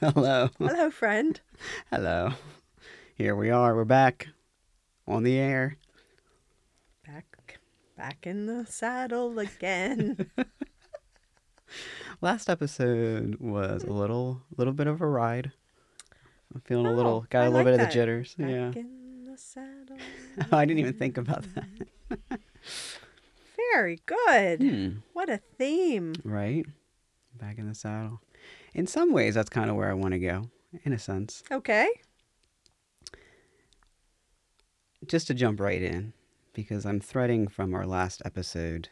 Hello. Hello, friend. Hello. Here we are. We're back on the air. Back back in the saddle again. Last episode was a little little bit of a ride. I'm feeling a Oh, little got I a little like bit of the jitters. Back yeah. in the saddle. I didn't even think about that. Very good. Hmm. What a theme. Right? Back in the saddle. In some ways that's kind of where I want to go, in a sense. Okay. just to jump right in, because I'm threading from our last episode,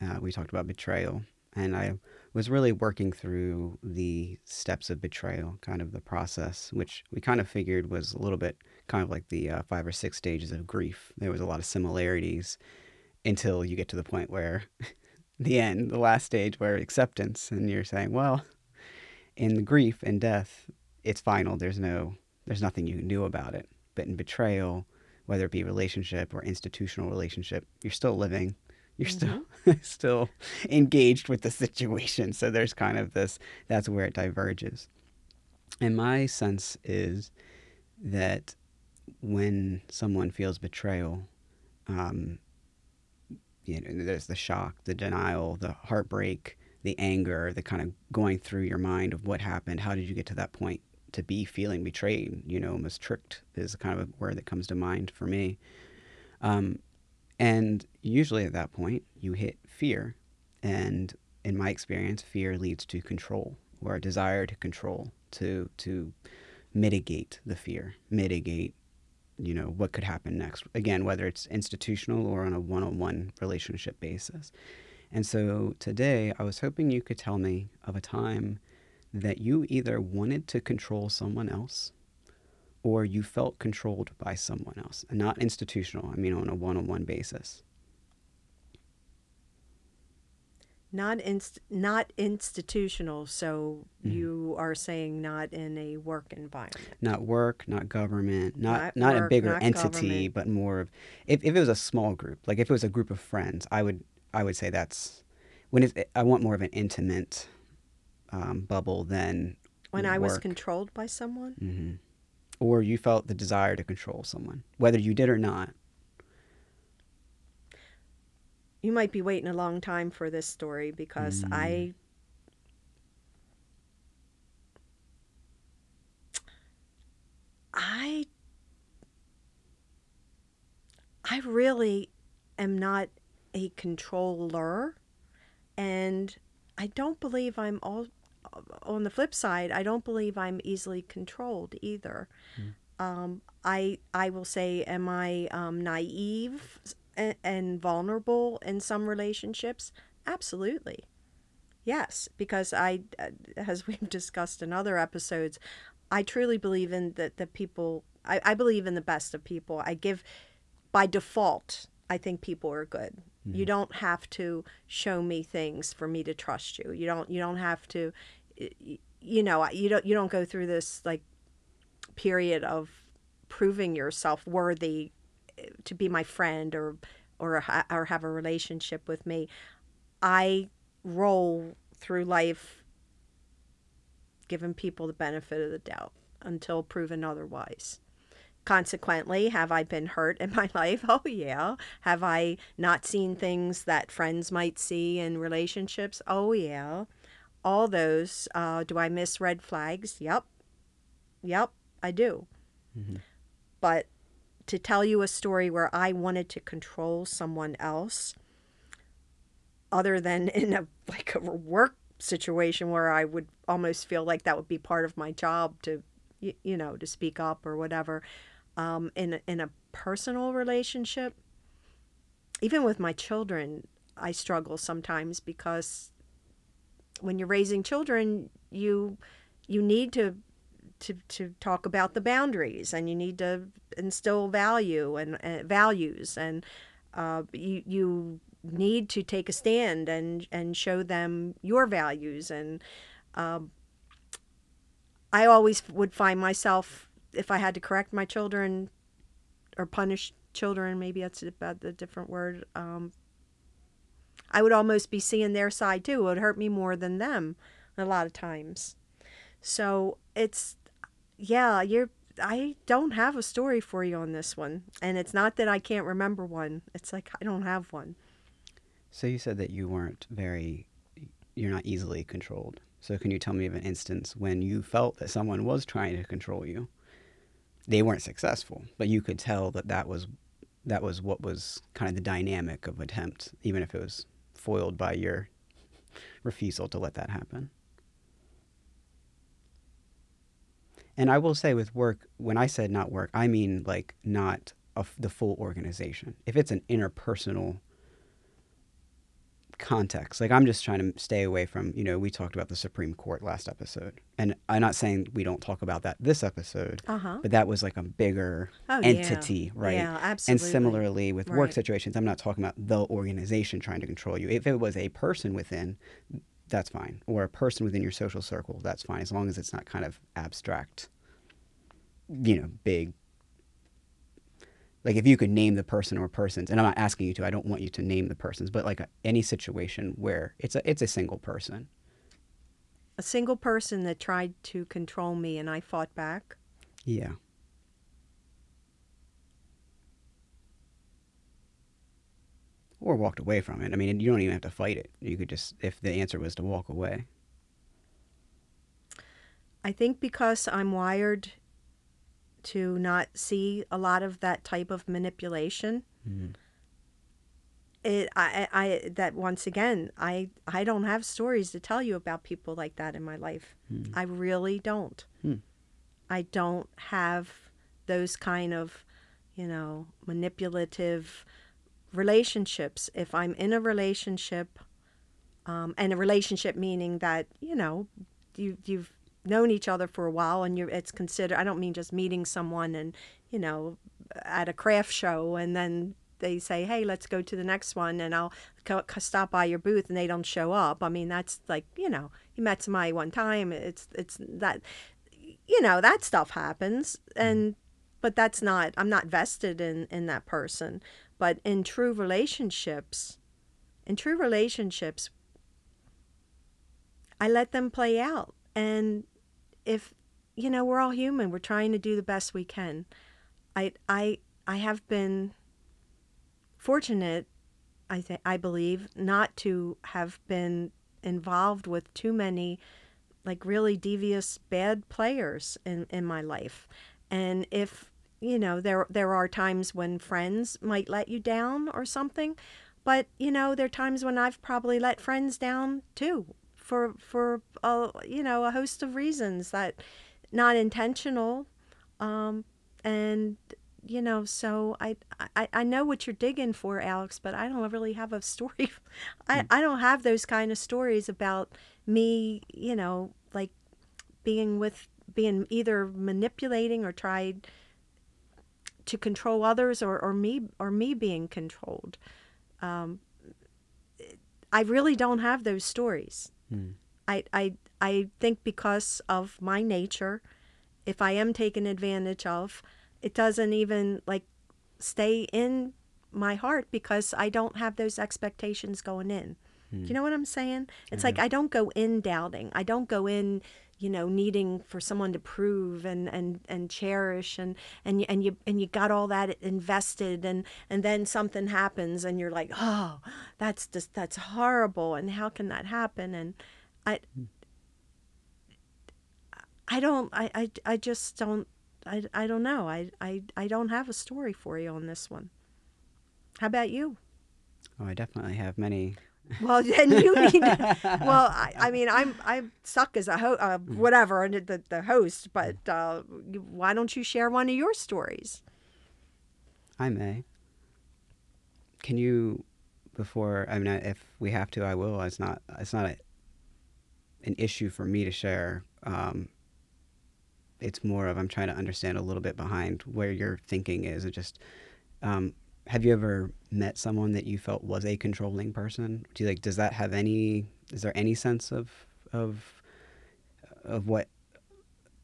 uh, we talked about betrayal, and I was really working through the steps of betrayal, kind of the process, which we kind of figured was a little bit kind of like the uh, five or six stages of grief. There was a lot of similarities until you get to the point where the end, the last stage, where acceptance, and you're saying, well, in the grief and death, it's final. There's no, there's nothing you can do about it. But in betrayal, whether it be relationship or institutional relationship, you're still living. You're still still engaged with the situation. So there's kind of this that's where it diverges. And my sense is that when someone feels betrayal, um, you know, there's the shock, the denial, the heartbreak, the anger, the kind of going through your mind of what happened. How did you get to that point to be feeling betrayed? You know, almost tricked is kind of a word that comes to mind for me. Um, and usually at that point, you hit fear. And in my experience, fear leads to control or a desire to control, to, to mitigate the fear, mitigate, you know, what could happen next. Again, whether it's institutional or on a one on one relationship basis. And so today, I was hoping you could tell me of a time that you either wanted to control someone else or you felt controlled by someone else, and not institutional, I mean on a one on one basis. Not inst- not institutional, so Mhm. you are saying not in a work environment. Not work, not government, not Not not, a bigger not entity, government. but more of if, if it was a small group, like if it was a group of friends, I would I would say that's when it's, I want more of an intimate um, bubble than When I was controlled by someone? hmm Or you felt the desire to control someone, whether you did or not. You might be waiting a long time for this story because Mm. I I I really am not a controller and I don't believe I'm all on the flip side, I don't believe I'm easily controlled either. Um, I I will say, am I um, naive and, and vulnerable in some relationships? Absolutely, yes. Because I, uh, as we've discussed in other episodes, I truly believe in that the people. I, I believe in the best of people. I give by default. I think people are good. You don't have to show me things for me to trust you. You don't. You don't have to. You know. You don't. You don't go through this like period of proving yourself worthy eh, to be my friend or or or have a relationship with me. I roll through life giving people the benefit of the doubt until proven otherwise. Consequently, have I been hurt in my life? Oh, yeah. Have I not seen things that friends might see in relationships? Oh, yeah. All those. Uh, do I miss red flags? Yep. Yep, I do. But to tell you a story where I wanted to control someone else, other than in a like a work situation where I would almost feel like that would be part of my job to, you, you know, to speak up or whatever. Um, in in a personal relationship, even with my children, I struggle sometimes because when you're raising children, you you need to to to talk about the boundaries and you need to instill value and uh, values and uh, you you need to take a stand and and show them your values and um, I always would find myself if I had to correct my children or punish children maybe that's about the different word um, I would almost be seeing their side too it would hurt me more than them a lot of times So it's, yeah, you're, I don't have a story for you on this one. And it's not that I can't remember one, it's like I don't have one. So you said that you weren't very, you're not easily controlled. So can you tell me of an instance when you felt that someone was trying to control you? They weren't successful, but you could tell that that was that was what was kind of the dynamic of attempt, even if it was foiled by your refusal to let that happen. And I will say with work, when I said not work, I mean like not a, the full organization. If it's an interpersonal context. Like I'm just trying to stay away from, you know, we talked about the Supreme Court last episode. And I'm not saying we don't talk about that this episode, Uh-huh. but that was like a bigger Oh, yeah. entity, right? Yeah, And similarly with work situations, I'm not talking about the organization trying to control you. If it was a person within, that's fine. Or a person within your social circle, that's fine, as long as it's not kind of abstract, you know, big. Like if you could name the person or persons, and I'm not asking you to, I don't want you to name the persons, but like a, any situation where it's a it's a single person. A single person that tried to control me and I fought back. Yeah. Or walked away from it. I mean, you don't even have to fight it. You could just, if the answer was to walk away. I think because I'm wired to not see a lot of that type of manipulation, Mm. it I, I that once again I I don't have stories to tell you about people like that in my life. Hmm. I really don't. Hmm. I don't have those kind of, you know, manipulative relationships. If I'm in a relationship, um, and a relationship meaning that you know you you've known each other for a while and you're it's considered I don't mean just meeting someone and you know at a craft show and then they say hey let's go to the next one and I'll co- stop by your booth and they don't show up. I mean that's like you know you met somebody one time it's it's that you know that stuff happens mm-hmm. and but that's not I'm not vested in in that person. But in true relationships in true relationships I let them play out and if you know we're all human we're trying to do the best we can. I i i have been fortunate i think i believe not to have been involved with too many like really devious bad players in in my life. And if you know there there are times when friends might let you down or something but you know there are times when I've probably let friends down too for for a you know a host of reasons that not intentional um and you know so I, I i know what you're digging for alex but i don't really have a story. I i don't have those kind of stories about me you know like being with being either manipulating or tried to control others or, or me or me being controlled. Um, i really don't have those stories Hmm. I, I I think because of my nature, if I am taken advantage of, it doesn't even like stay in my heart because I don't have those expectations going in. Do you know what I'm saying? It's like I don't go in doubting. I don't go in, you know, needing for someone to prove and and and cherish and and you, and you and you got all that invested and and then something happens and you're like, "Oh, that's just that's horrible and how can that happen?" And I hmm. I don't I I, I just don't I, I don't know. I, I I don't have a story for you on this one. How about you? Oh, I definitely have many. Well, then you need. To, well, I, I mean, I'm I suck as a ho- uh, whatever and the the host, but uh, why don't you share one of your stories? I may. Can you, before I mean, if we have to, I will. It's not. It's not a, an issue for me to share. Um, it's more of I'm trying to understand a little bit behind where your thinking is. It just. Um, have you ever met someone that you felt was a controlling person? Do you like? Does that have any? Is there any sense of of of what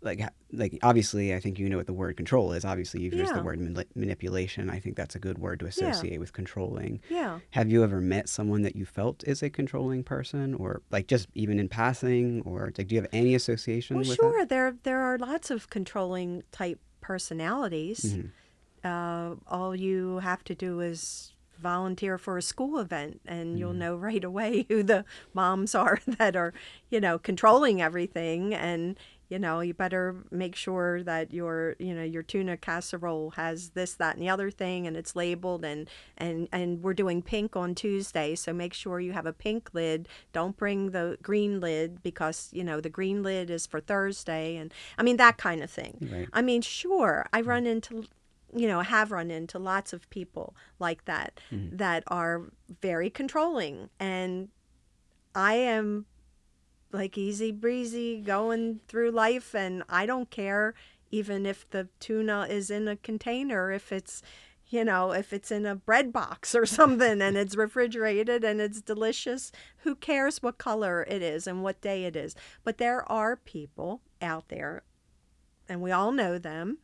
like like obviously I think you know what the word control is. Obviously you've used the word manip- manipulation. I think that's a good word to Yeah. associate with controlling. Yeah. Have you ever met someone that you felt is a controlling person or like just even in passing or like do you have any association Well, with sure. There there are lots of controlling type personalities. that? Uh, all you have to do is volunteer for a school event, and you'll know right away who the moms are that are, you know, controlling everything. And you know, you better make sure that your you know your tuna casserole has this, that, and the other thing, and it's labeled. And and and we're doing pink on Tuesday, so make sure you have a pink lid. Don't bring the green lid because you know the green lid is for Thursday, and I mean that kind of thing. Right. I mean, sure, I run into, you know, have run into lots of people like that mm-hmm. that are very controlling. And I am like easy breezy going through life, and I don't care even if the tuna is in a container, if it's, you know, if it's in a bread box or something and it's refrigerated and it's delicious. Who cares what color it is and what day it is? But there are people out there and we all know them.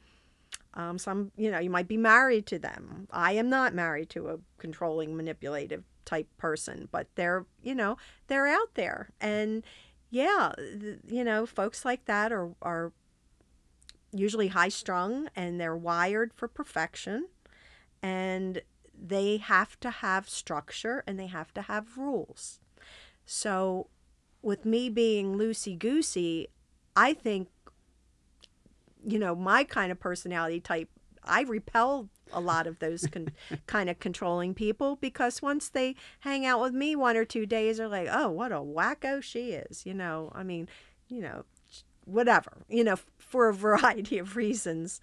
Um, some, you know, you might be married to them. I am not married to a controlling, manipulative type person, but they're, you know, they're out there. And yeah, you know, folks like that are, are usually high strung and they're wired for perfection. And they have to have structure and they have to have rules. So, with me being loosey goosey, I think you know, my kind of personality type, I repel a lot of those con- kind of controlling people because once they hang out with me one or two days, they're like, oh, what a wacko she is. You know, I mean, you know, whatever, you know, for a variety of reasons,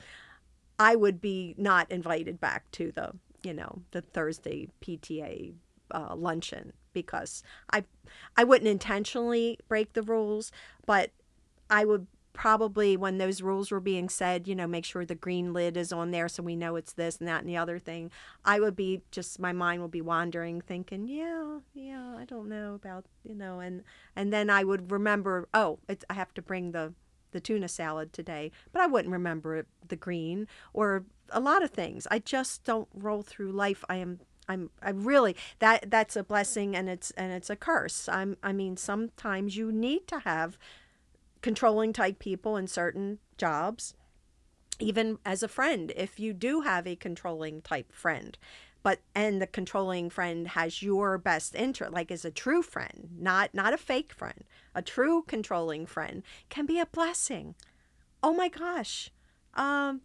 I would be not invited back to the, you know, the Thursday PTA uh, luncheon because I, I wouldn't intentionally break the rules, but I would probably when those rules were being said, you know, make sure the green lid is on there so we know it's this and that and the other thing. I would be just my mind would be wandering thinking, yeah, yeah, I don't know about, you know, and and then I would remember, oh, it's I have to bring the the tuna salad today, but I wouldn't remember it, the green or a lot of things. I just don't roll through life. I am I'm I really that that's a blessing and it's and it's a curse. I'm I mean sometimes you need to have controlling type people in certain jobs even as a friend if you do have a controlling type friend. But and the controlling friend has your best interest like is a true friend not not a fake friend. A true controlling friend can be a blessing. Oh my gosh. Um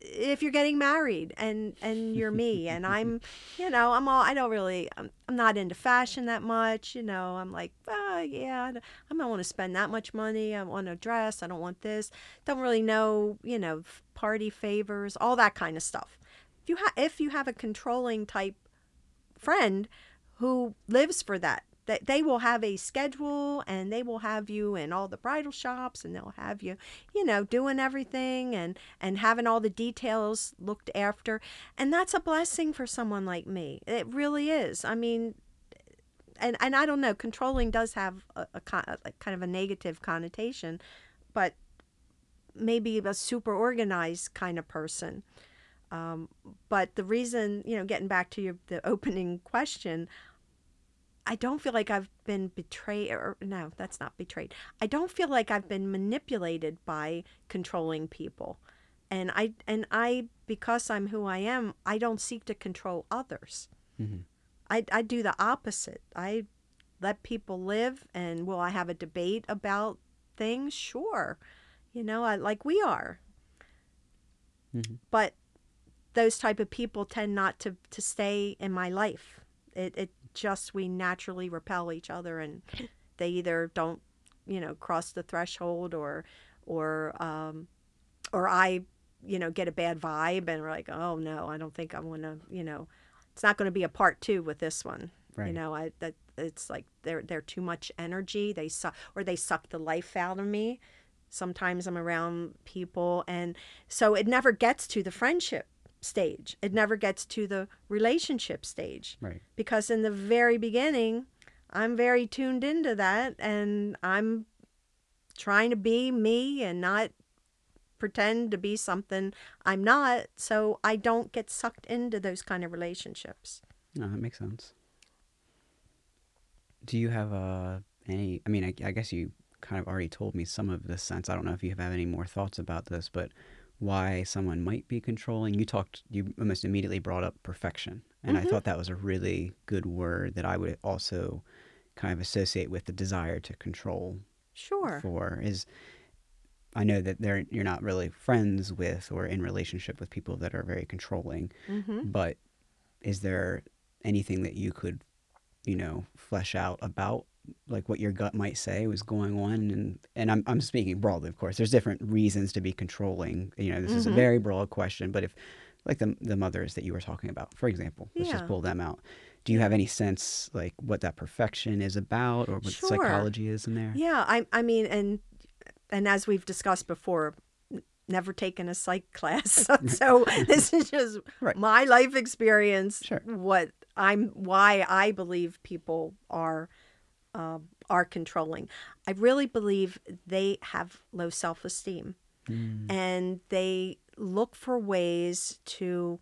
if you're getting married and and you're me and i'm you know i'm all i don't really i'm, I'm not into fashion that much you know i'm like oh yeah i don't, don't want to spend that much money i want a dress i don't want this. Don't really know you know party favors all that kind of stuff. If you have if you have a controlling type friend who lives for that that they will have a schedule and they will have you in all the bridal shops and they'll have you you know doing everything and and having all the details looked after. And that's a blessing for someone like me. It really is. I mean and and i don't know controlling does have a, a, a kind of a negative connotation but maybe a super organized kind of person. Um, but the reason you know getting back to your the opening question I don't feel like I've been betrayed, or no, that's not betrayed. I don't feel like I've been manipulated by controlling people, and I and I because I'm who I am, I don't seek to control others. Mhm. I I do the opposite. I let people live, and will I have a debate about things? Sure, you know, I, like we are. Mhm. But those type of people tend not to to stay in my life. It it just we naturally repel each other and they either don't you know cross the threshold or or um or i you know get a bad vibe and we're like oh no i don't think i want to you know. It's not going to be a part two with this one you know i that it's like they're they're too much energy they suck or they suck the life out of me. Sometimes i'm around people and so it never gets to the friendship stage it never gets to the relationship stage Right. because in the very beginning i'm very tuned into that and i'm trying to be me and not pretend to be something I'm not, so I don't get sucked into those kind of relationships. No, that makes sense. Do you have uh, any? I mean, I, I guess you kind of already told me some of this sense. I don't know if you have any more thoughts about this, but why someone might be controlling. You talked, you almost immediately brought up perfection. And I Mhm. thought that was a really good word that I would also kind of associate with the desire to control Sure. for is I know that they're you're not really friends with or in relationship with people that are very controlling, Mm-hmm. but is there anything that you could, you know, flesh out about like what your gut might say was going on and and I'm I'm speaking broadly, of course. There's different reasons to be controlling. You know, this is a Mhm. very broad question, but if like the the mothers that you were talking about, for example, let's just pull them out. Do you have any sense like what that perfection is about or what Sure. psychology is in there? Yeah, I I mean and and as we've discussed before, never taken a psych class. so this is just Right. my life experience Sure. what I'm why I believe people are um are controlling. I really believe they have low self-esteem Mm. and they look for ways to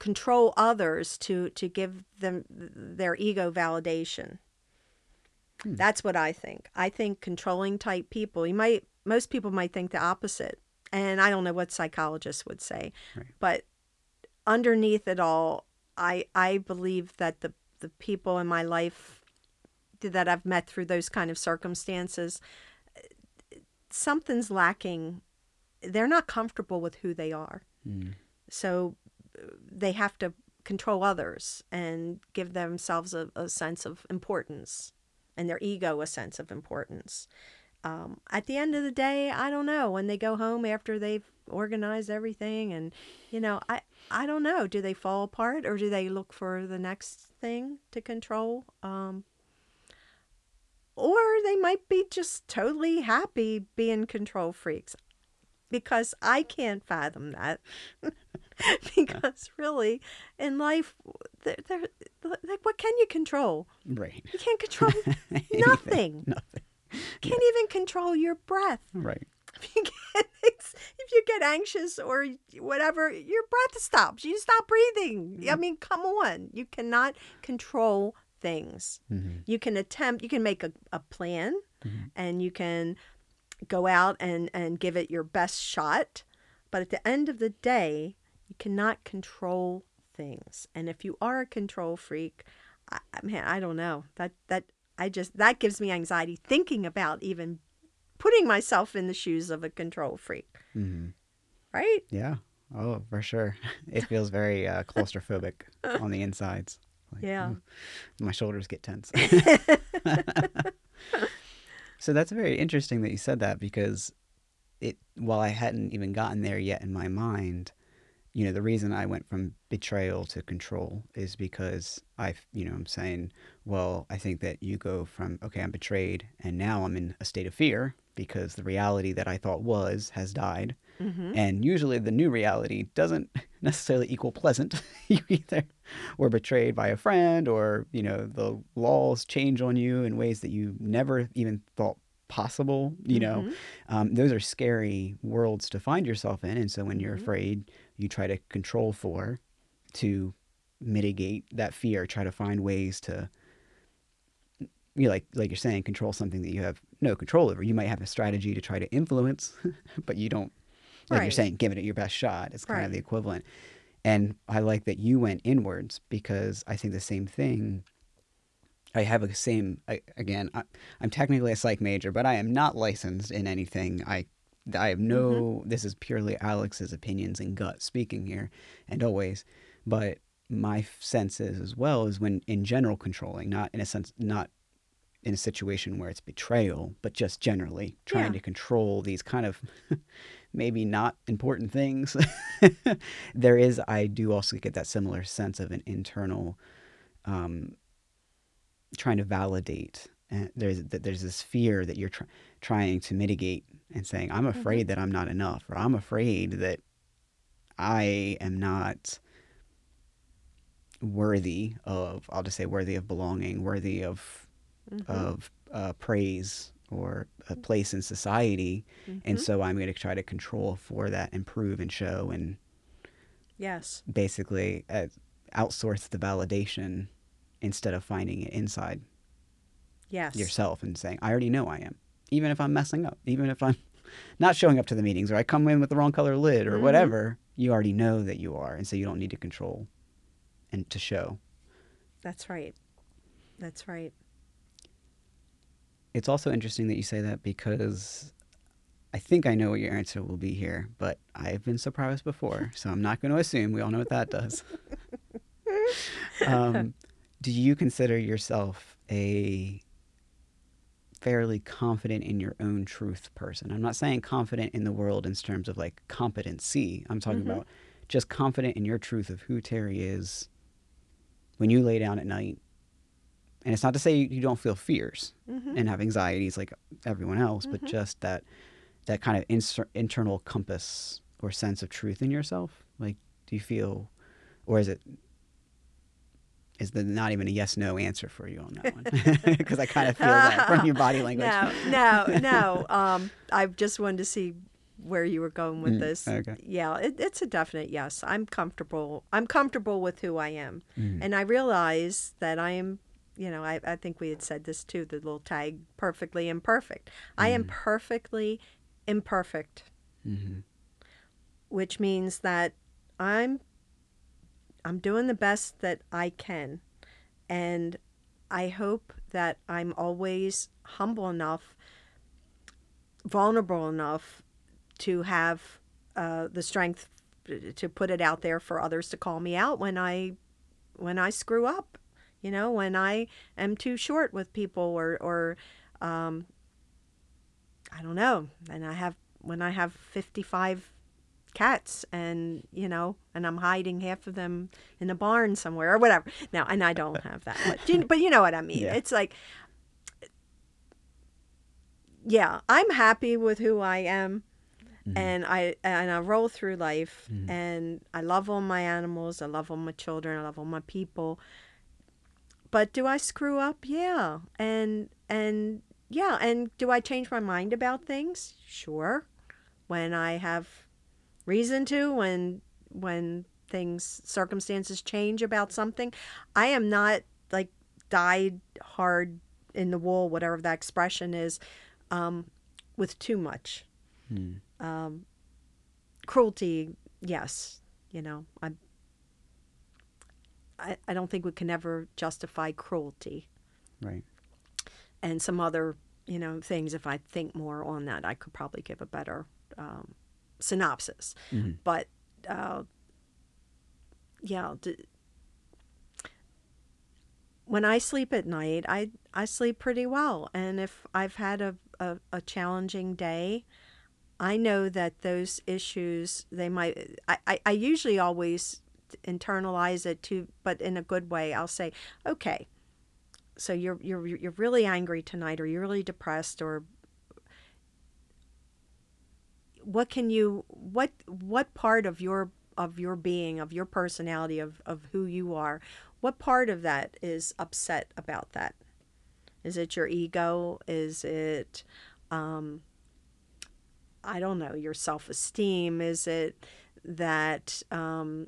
control others to to give them their ego validation. Hmm. That's what I think. I think controlling type people, you might most people might think the opposite. And I don't know what psychologists would say. Right. But underneath it all, I I believe that the the people in my life that I've met through those kind of circumstances something's lacking. They're not comfortable with who they are. Mm. So they have to control others and give themselves a, a sense of importance and their ego a sense of importance. Um, at the end of the day, I don't know. When they go home after they've organized everything, and you know, I I don't know. Do they fall apart or do they look for the next thing to control? Um, or they might be just totally happy being control freaks because I can't fathom that. because really, in life, they're, they're, like, what can you control? Right. You can't control nothing. Nothing. Can't even control your breath. Right. If you get if you get anxious or whatever, your breath stops. You stop breathing. I mean, come on. You cannot control things. hmm You can attempt. You can make a, a plan, Mhm. and you can go out and and give it your best shot. But at the end of the day, you cannot control things. And if you are a control freak, I, man, I don't know. That that I just that gives me anxiety thinking about even putting myself in the shoes of a control freak. hmm Right? Yeah. Oh, for sure. It feels very uh, claustrophobic on the insides. Like, Yeah. "Ooh, my shoulders get tense. so that's very interesting that you said that because it while I hadn't even gotten there yet in my mind, you know, the reason I went from betrayal to control is because I, you know, I'm saying, well, I think that you go from okay, I'm betrayed and now I'm in a state of fear because the reality that I thought was has died. Mm-hmm. And usually the new reality doesn't necessarily equal pleasant. you either were betrayed by a friend or, you know, the laws change on you in ways that you never even thought possible. You know, Mhm. um, those are scary worlds to find yourself in. And so when you're Mhm. afraid, you try to control for to mitigate that fear, try to find ways to you know, like like you're saying, control something that you have no control over. You might have a strategy to try to influence, but you don't like you're saying, giving it your best shot. It's kind of the equivalent. And I like that you went inwards because I think the same thing. I have a same I, again. I, I'm technically a psych major, but I am not licensed in anything. I I have no. Mm-hmm. This is purely Alex's opinions and gut speaking here, and always. But my sense is as well is when in general controlling, not in a sense, not in a situation where it's betrayal, but just generally trying Yeah. to control these kind of maybe not important things. there is, I do also get that similar sense of an internal um, trying to validate. And there's that there's this fear that you're tr- trying to mitigate and saying, "I'm afraid that I'm not enough," or "I'm afraid that I am not worthy of." I'll just say worthy of belonging, worthy of Mhm. of uh, praise or a place in society, and Mhm. so I'm going to try to control for that, improve and show, and Yes. basically uh, outsource the validation instead of finding it inside Yes. yourself and saying, "I already know I am," even if I'm messing up, even if I'm not showing up to the meetings or I come in with the wrong color lid or Mhm. whatever. You already know that you are, and so you don't need to control and to show. That's right. That's right. It's also interesting that you say that because I think I know what your answer will be here, but I've been surprised before, so I'm not going to assume. We all know what that does. um, do you consider yourself a fairly confident in your own truth person? I'm not saying confident in the world in terms of like competency. I'm talking Mhm. about just confident in your truth of who Terry is when you lay down at night. And it's not to say you don't feel fears hmm and have anxieties like everyone else, but Mhm. just that that kind of inser- internal compass or sense of truth in yourself. Like, do you feel, or is it is the not even a yes no answer for you on that one? Because I kind of feel that from your body language. No, no, no. Um, I just wanted to see where you were going with Mm, this. okay. Yeah, it, it's a definite yes. I'm comfortable. I'm comfortable with who I am, Mm. and I realize that I am. You know, I, I think we had said this too. The little tag, perfectly imperfect. I am Mm. perfectly imperfect, hmm which means that I'm. I'm doing the best that I can, and I hope that I'm always humble enough, vulnerable enough to have uh, the strength to put it out there for others to call me out when I when I screw up, you know, when I am too short with people or or um, I don't know, and I have when I have 55 cats and you know and i'm hiding half of them in a barn somewhere or whatever now and i don't have that much but you know what i mean Yeah. it's like yeah i'm happy with who i am Mhm. and i and i roll through life Mhm. and i love all my animals i love all my children i love all my people but do i screw up? Yeah. And and yeah and do i change my mind about things? Sure. When i have reason to when when things circumstances change about something. I am not like dyed hard in the wool whatever that expression is um, with too much. Mm. um, cruelty yes you know i I, I don't think we can ever justify cruelty Right. and some other you know things if i think more on that i could probably give a better um, synopsis Mhm. but uh, yeah d- when i sleep at night i i sleep pretty well and if i've had a, a, a challenging day i know that those issues they might I, I, I usually always internalize it too but in a good way i'll say okay so you're you're you're really angry tonight or you're really depressed or what can you what what part of your of your being of your personality of of who you are what part of that is upset about that? Is it your ego? Is it um i don't know your self-esteem? Is it that um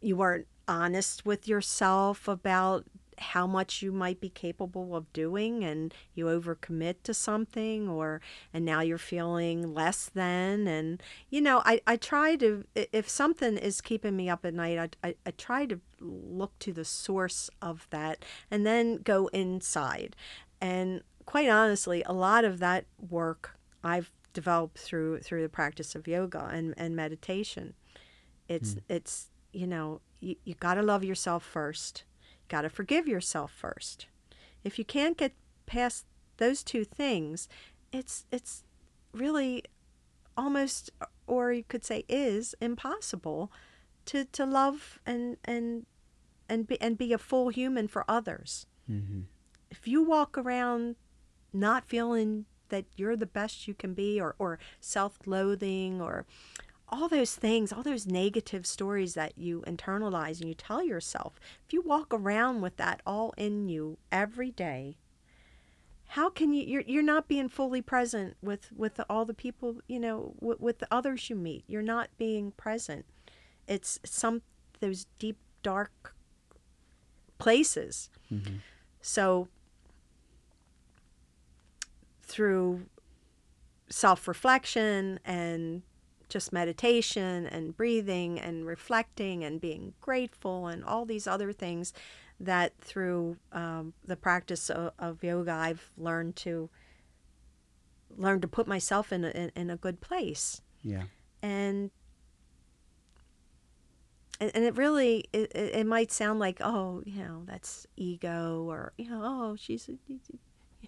you weren't honest with yourself about how much you might be capable of doing and you overcommit to something or and now you're feeling less than and you know i, I try to if something is keeping me up at night I, I, I try to look to the source of that and then go inside. And quite honestly a lot of that work i've developed through through the practice of yoga and, and meditation. It's hmm. it's you know you, you got to love yourself first. Got to forgive yourself first. If you can't get past those two things it's it's really almost or you could say is impossible to to love and and and be and be a full human for others. Mhm. if you walk around not feeling that you're the best you can be or, or self-loathing or all those things all those negative stories that you internalize and you tell yourself if you walk around with that all in you every day how can you you're, you're not being fully present with with the, all the people you know with, with the others you meet. You're not being present. It's some those deep dark places. Mm-hmm. so through self-reflection and just meditation and breathing and reflecting and being grateful and all these other things that through um, the practice of, of yoga I've learned to learn to put myself in a, in, in a good place Yeah. and and it really it, it might sound like oh you know that's ego or you know oh she's you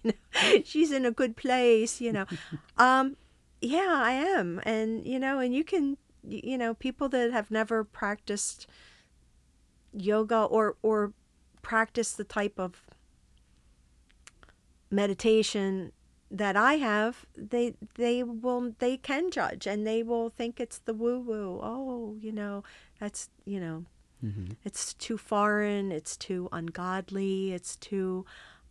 know she's in a good place you know um yeah i am and you know and you can you know people that have never practiced yoga or or practice the type of meditation that I have, they they will they can judge and they will think it's the woo woo. Oh, you know, that's you know, Mm-hmm. it's too foreign, it's too ungodly, it's too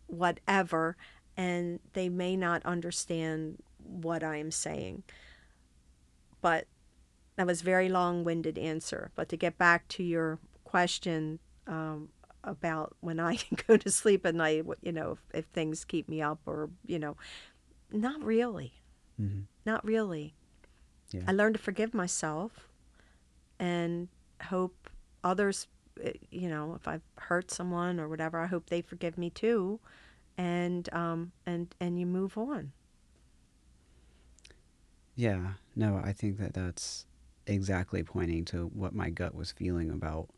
whatever, and they may not understand what I'm saying. But that was very long-winded answer. But to get back to your question um, about when I can go to sleep at night, you know, if, if things keep me up or you know, not really, Mm-hmm. not really. Yeah. I learned to forgive myself and hope others, eh, you know, if I've hurt someone or whatever, I hope they forgive me too, and um and and you move on. Yeah, no, I think that that's exactly pointing to what my gut was feeling about,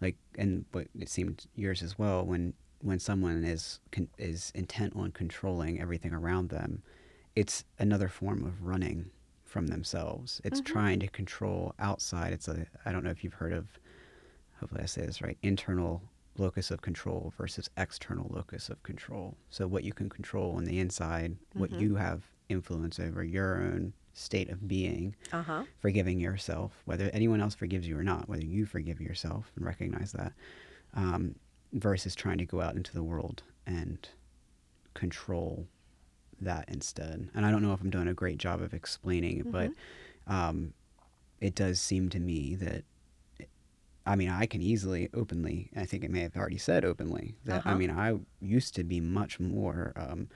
like, and what it seemed yours as well. When when someone is con- is intent on controlling everything around them, it's another form of running from themselves. It's Mhm. trying to control outside. It's a I don't know if you've heard of, hopefully I say this right, internal locus of control versus external locus of control. So what you can control on the inside, what Mhm. you have influence over your own state of being, Uh huh. forgiving yourself, whether anyone else forgives you or not, whether you forgive yourself and recognize that, um, versus trying to go out into the world and control that instead. And I don't know if I'm doing a great job of explaining it, but um, it does seem to me that. I mean, I can easily, openly, I think I may have already said openly, that I Uh-huh. mean, I used to be much more um,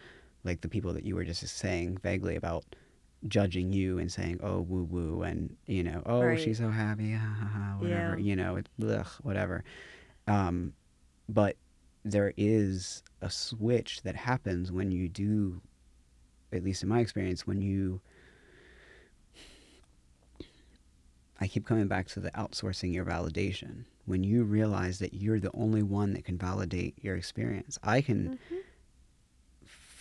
like the people that you were just saying vaguely about judging you and saying, "Oh, woo woo," and you know, "Oh, Right. she's so happy," ha, ha, ha, whatever, Yeah. you know, it, ugh, whatever. Um, but there is a switch that happens when you do, at least in my experience, when you. I keep coming back to the outsourcing your validation. When you realize that you're the only one that can validate your experience, I can Mhm.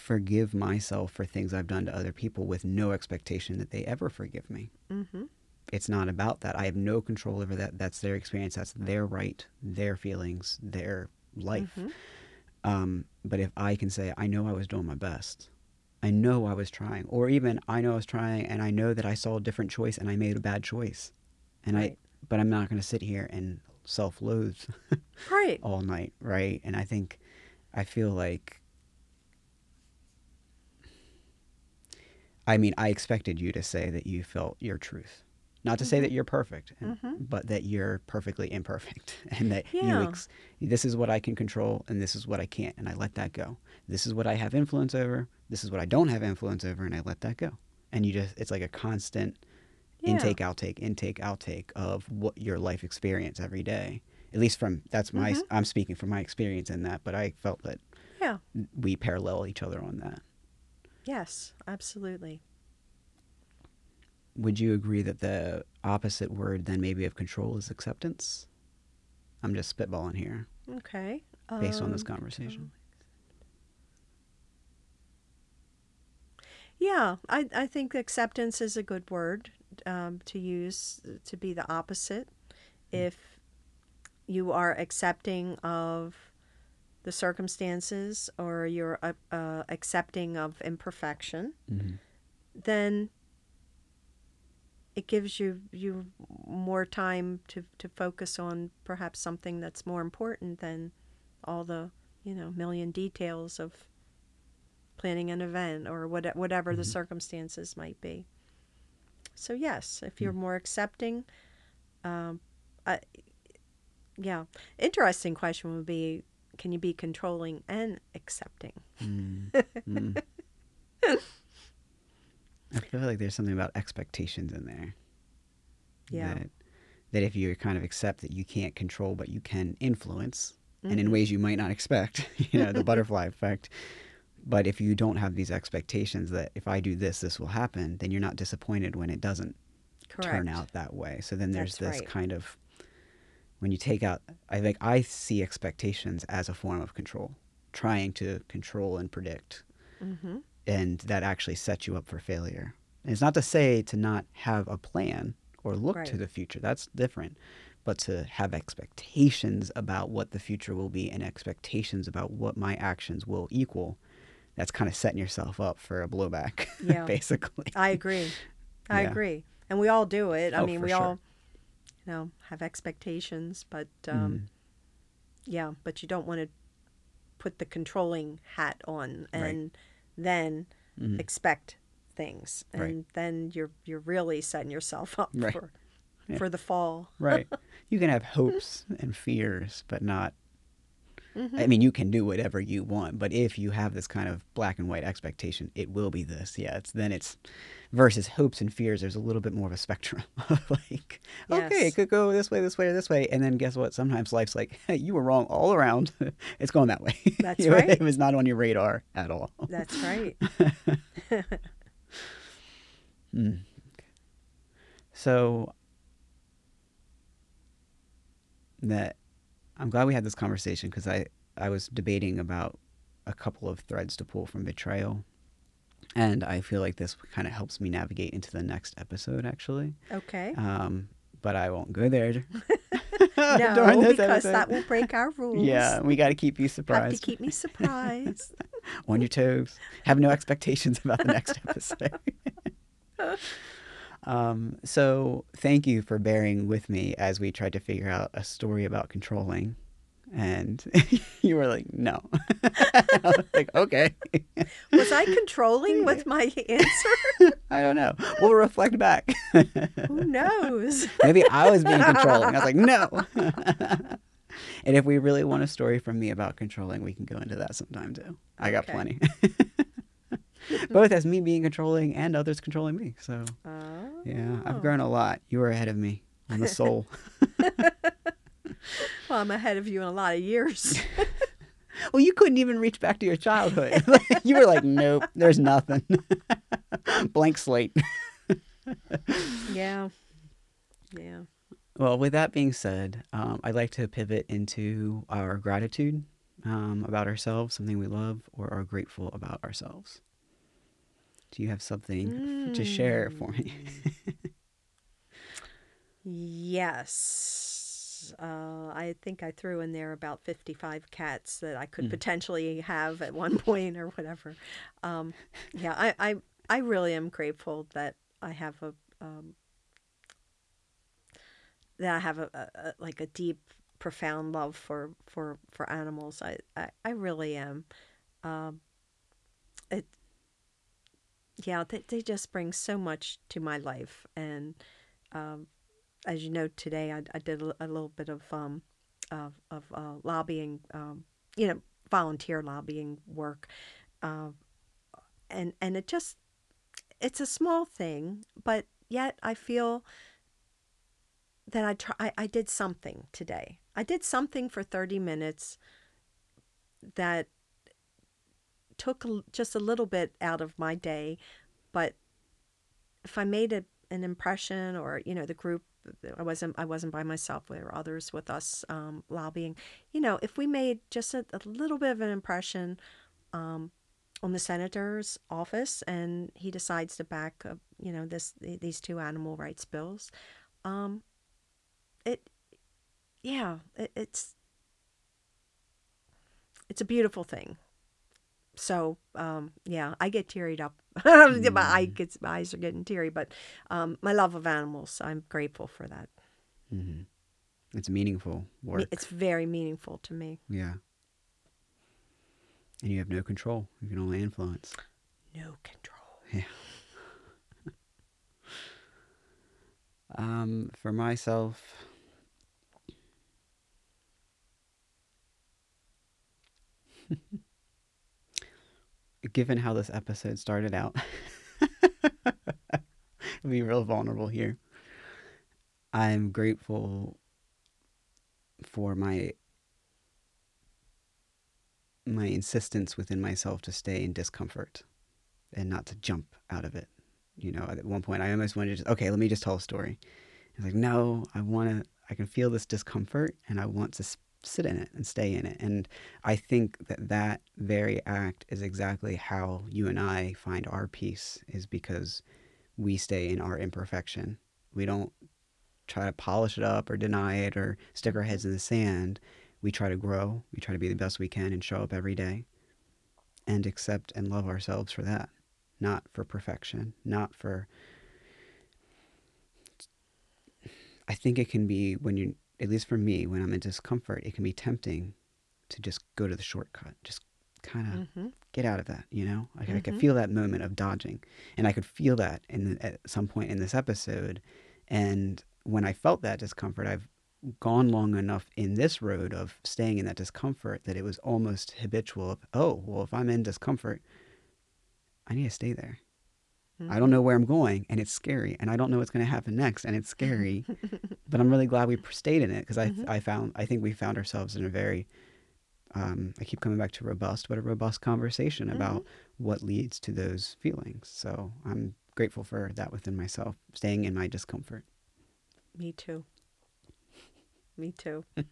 Forgive myself for things I've done to other people with no expectation that they ever forgive me. Mm-hmm. It's not about that. I have no control over that. That's their experience. That's their right, their feelings, their life. Mhm. Um, but if I can say, I know I was doing my best, I know I was trying, or even I know I was trying and I know that I saw a different choice and I made a bad choice. And Right. I, but I'm not going to sit here and self loathe Right. all night, right? And I think, I feel like, I mean, I expected you to say that you felt your truth. Not to say that you're perfect, and- Mhm. but that you're perfectly imperfect, and that you ex- this is what I can control, and this is what I can't, and I let that go. This is what I have influence over. This is what I don't have influence over, and I let that go. And you just—it's like a constant Yeah. intake, outtake, intake, outtake of what your life experience every day. At least from that's my Mhm. I'm speaking from my experience in that, but I felt that Yeah. we parallel each other on that. Yes. Absolutely. Would you agree that the opposite word then maybe of control is acceptance? I'm just spitballing here Okay. based on this Um, conversation. Yeah, I, I think acceptance is a good word um, to use to be the opposite. If you are accepting of the circumstances or you're uh, uh, accepting of imperfection, hmm then it gives you you more time to, to focus on perhaps something that's more important than all the you know million details of planning an event or what, whatever the Mhm. circumstances might be. So yes, if you're more accepting, um, I, yeah. Interesting question would be, can you be controlling and accepting? Mm. Mm. I feel like there's something about expectations in there. Yeah. That, that if you kind of accept that you can't control, but you can influence, and in Mhm. ways you might not expect, you know, the butterfly effect. But if you don't have these expectations that if I do this, this will happen, then you're not disappointed when it doesn't Correct. turn out that way. So then there's That's this right. kind of when you take out I think I see expectations as a form of control, trying to control and predict. Mm-hmm. And that actually sets you up for failure. And it's not to say to not have a plan or look to the future. That's different. But to have expectations about what the future will be and expectations about what my actions will equal, that's kind of setting yourself up for a blowback, Yeah. basically. I agree. I Yeah. agree. And we all do it. I Oh, mean, we sure. all, know, have expectations, but um, Mhm. yeah, but you don't want to put the controlling hat on Right. and then Mhm. expect things, and Right. then you're you're really setting yourself up Right. for Yeah. for the fall. right. You can have hopes and fears, but not. Mhm. I mean, you can do whatever you want, but if you have this kind of black and white expectation, it will be this. Yeah, it's then it's versus hopes and fears. There's a little bit more of a spectrum of like, okay, it could go this way, this way, or this way, and then guess what? Sometimes life's like, hey, you were wrong all around. it's going that way. That's You know, right. It was not on your radar at all. That's right. Mm. So that I'm glad we had this conversation because I I was debating about a couple of threads to pull from betrayal, and I feel like this kind of helps me navigate into the next episode actually. Okay. Um, but I won't go there. no, because episode. that will break our rules. Yeah, we got to keep you Have to surprised keep me surprised. on your toes. Have no expectations about the next episode. Um, so, thank you for bearing with me as we tried to figure out a story about controlling. And you were like, no. I was like, okay. Was I controlling with my answer? I don't know. We'll reflect back. Who knows? Maybe I was being controlling. I was like, no. and if we really want a story from me about controlling, we can go into that sometime too. I got Okay. plenty. Both as me being controlling and others controlling me. So, Oh. yeah, I've grown a lot. You were ahead of me on the soul. Well, I'm ahead of you in a lot of years. well, you couldn't even reach back to your childhood. you were like, nope, there's nothing. Blank slate. yeah. Yeah. Well, with that being said, um, I'd like to pivot into our gratitude um, about ourselves, something we love, or are grateful about ourselves. Do you have something f- to share for me? Yes. Uh, I think I threw in there about 55 cats that I could Mm. potentially have at one point or whatever. Um, yeah, I, I, I really am grateful that I have a, um, that I have a, a, a like a deep, profound love for, for, for animals. I, I, I really am. Um, it, yeah, they, they just bring so much to my life. And, um, as you know, today I, I did a, a little bit of um, of, of uh, lobbying, um, you know, volunteer lobbying work, uh, and and it just it's a small thing, but yet I feel that I try I, I did something today. I did something for thirty minutes that took just a little bit out of my day, but if I made a, an impression or you know the group I wasn't I wasn't by myself there were others with us um, lobbying you know if we made just a, a little bit of an impression um, on the senator's office and he decides to back up you know this these two animal rights bills um, it yeah it, it's it's a beautiful thing so um, yeah, I get tearied up. my eye gets my eyes are getting teary, but um, my love of animals, I'm grateful for that. hmm It's meaningful work. It's very meaningful to me. Yeah. And you have no control. You can only influence. No control. Yeah. um, for myself, given how this episode started out, I'll be real vulnerable here. I'm grateful for my my insistence within myself to stay in discomfort and not to jump out of it. You know, at one point I almost wanted to just okay, let me just tell a story. It's like no, I want to. I can feel this discomfort, and I want to sit in it and stay in it. And I think that that very act is exactly how you and I find our peace is because we stay in our imperfection. We don't try to polish it up or deny it or stick our heads in the sand. We try to grow. We try to be the best we can and show up every day and accept and love ourselves for that, not for perfection, not for. I think it can be when you at least for me, when I'm in discomfort, it can be tempting to just go to the shortcut, just kind of mm-hmm. get out of that, you know? Like mm-hmm. I could mm-hmm. feel that moment of dodging, and I could feel that in the, at some point in this episode. And when I felt that discomfort, I've gone long enough in this road of staying in that discomfort that it was almost habitual of, oh, well, if I'm in discomfort, I need to stay there. Mm-hmm. I don't know where I'm going, and it's scary, and I don't know what's going to happen next, and it's scary. but I'm really glad we stayed in it because I, mm-hmm. I found, I think we found ourselves in a very, um, I keep coming back to robust, but a robust conversation mm-hmm. about what leads to those feelings. So I'm grateful for that within myself, staying in my discomfort. Me too. Me too.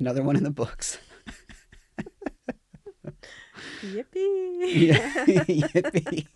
Another one in the books. Yippee! Yippee!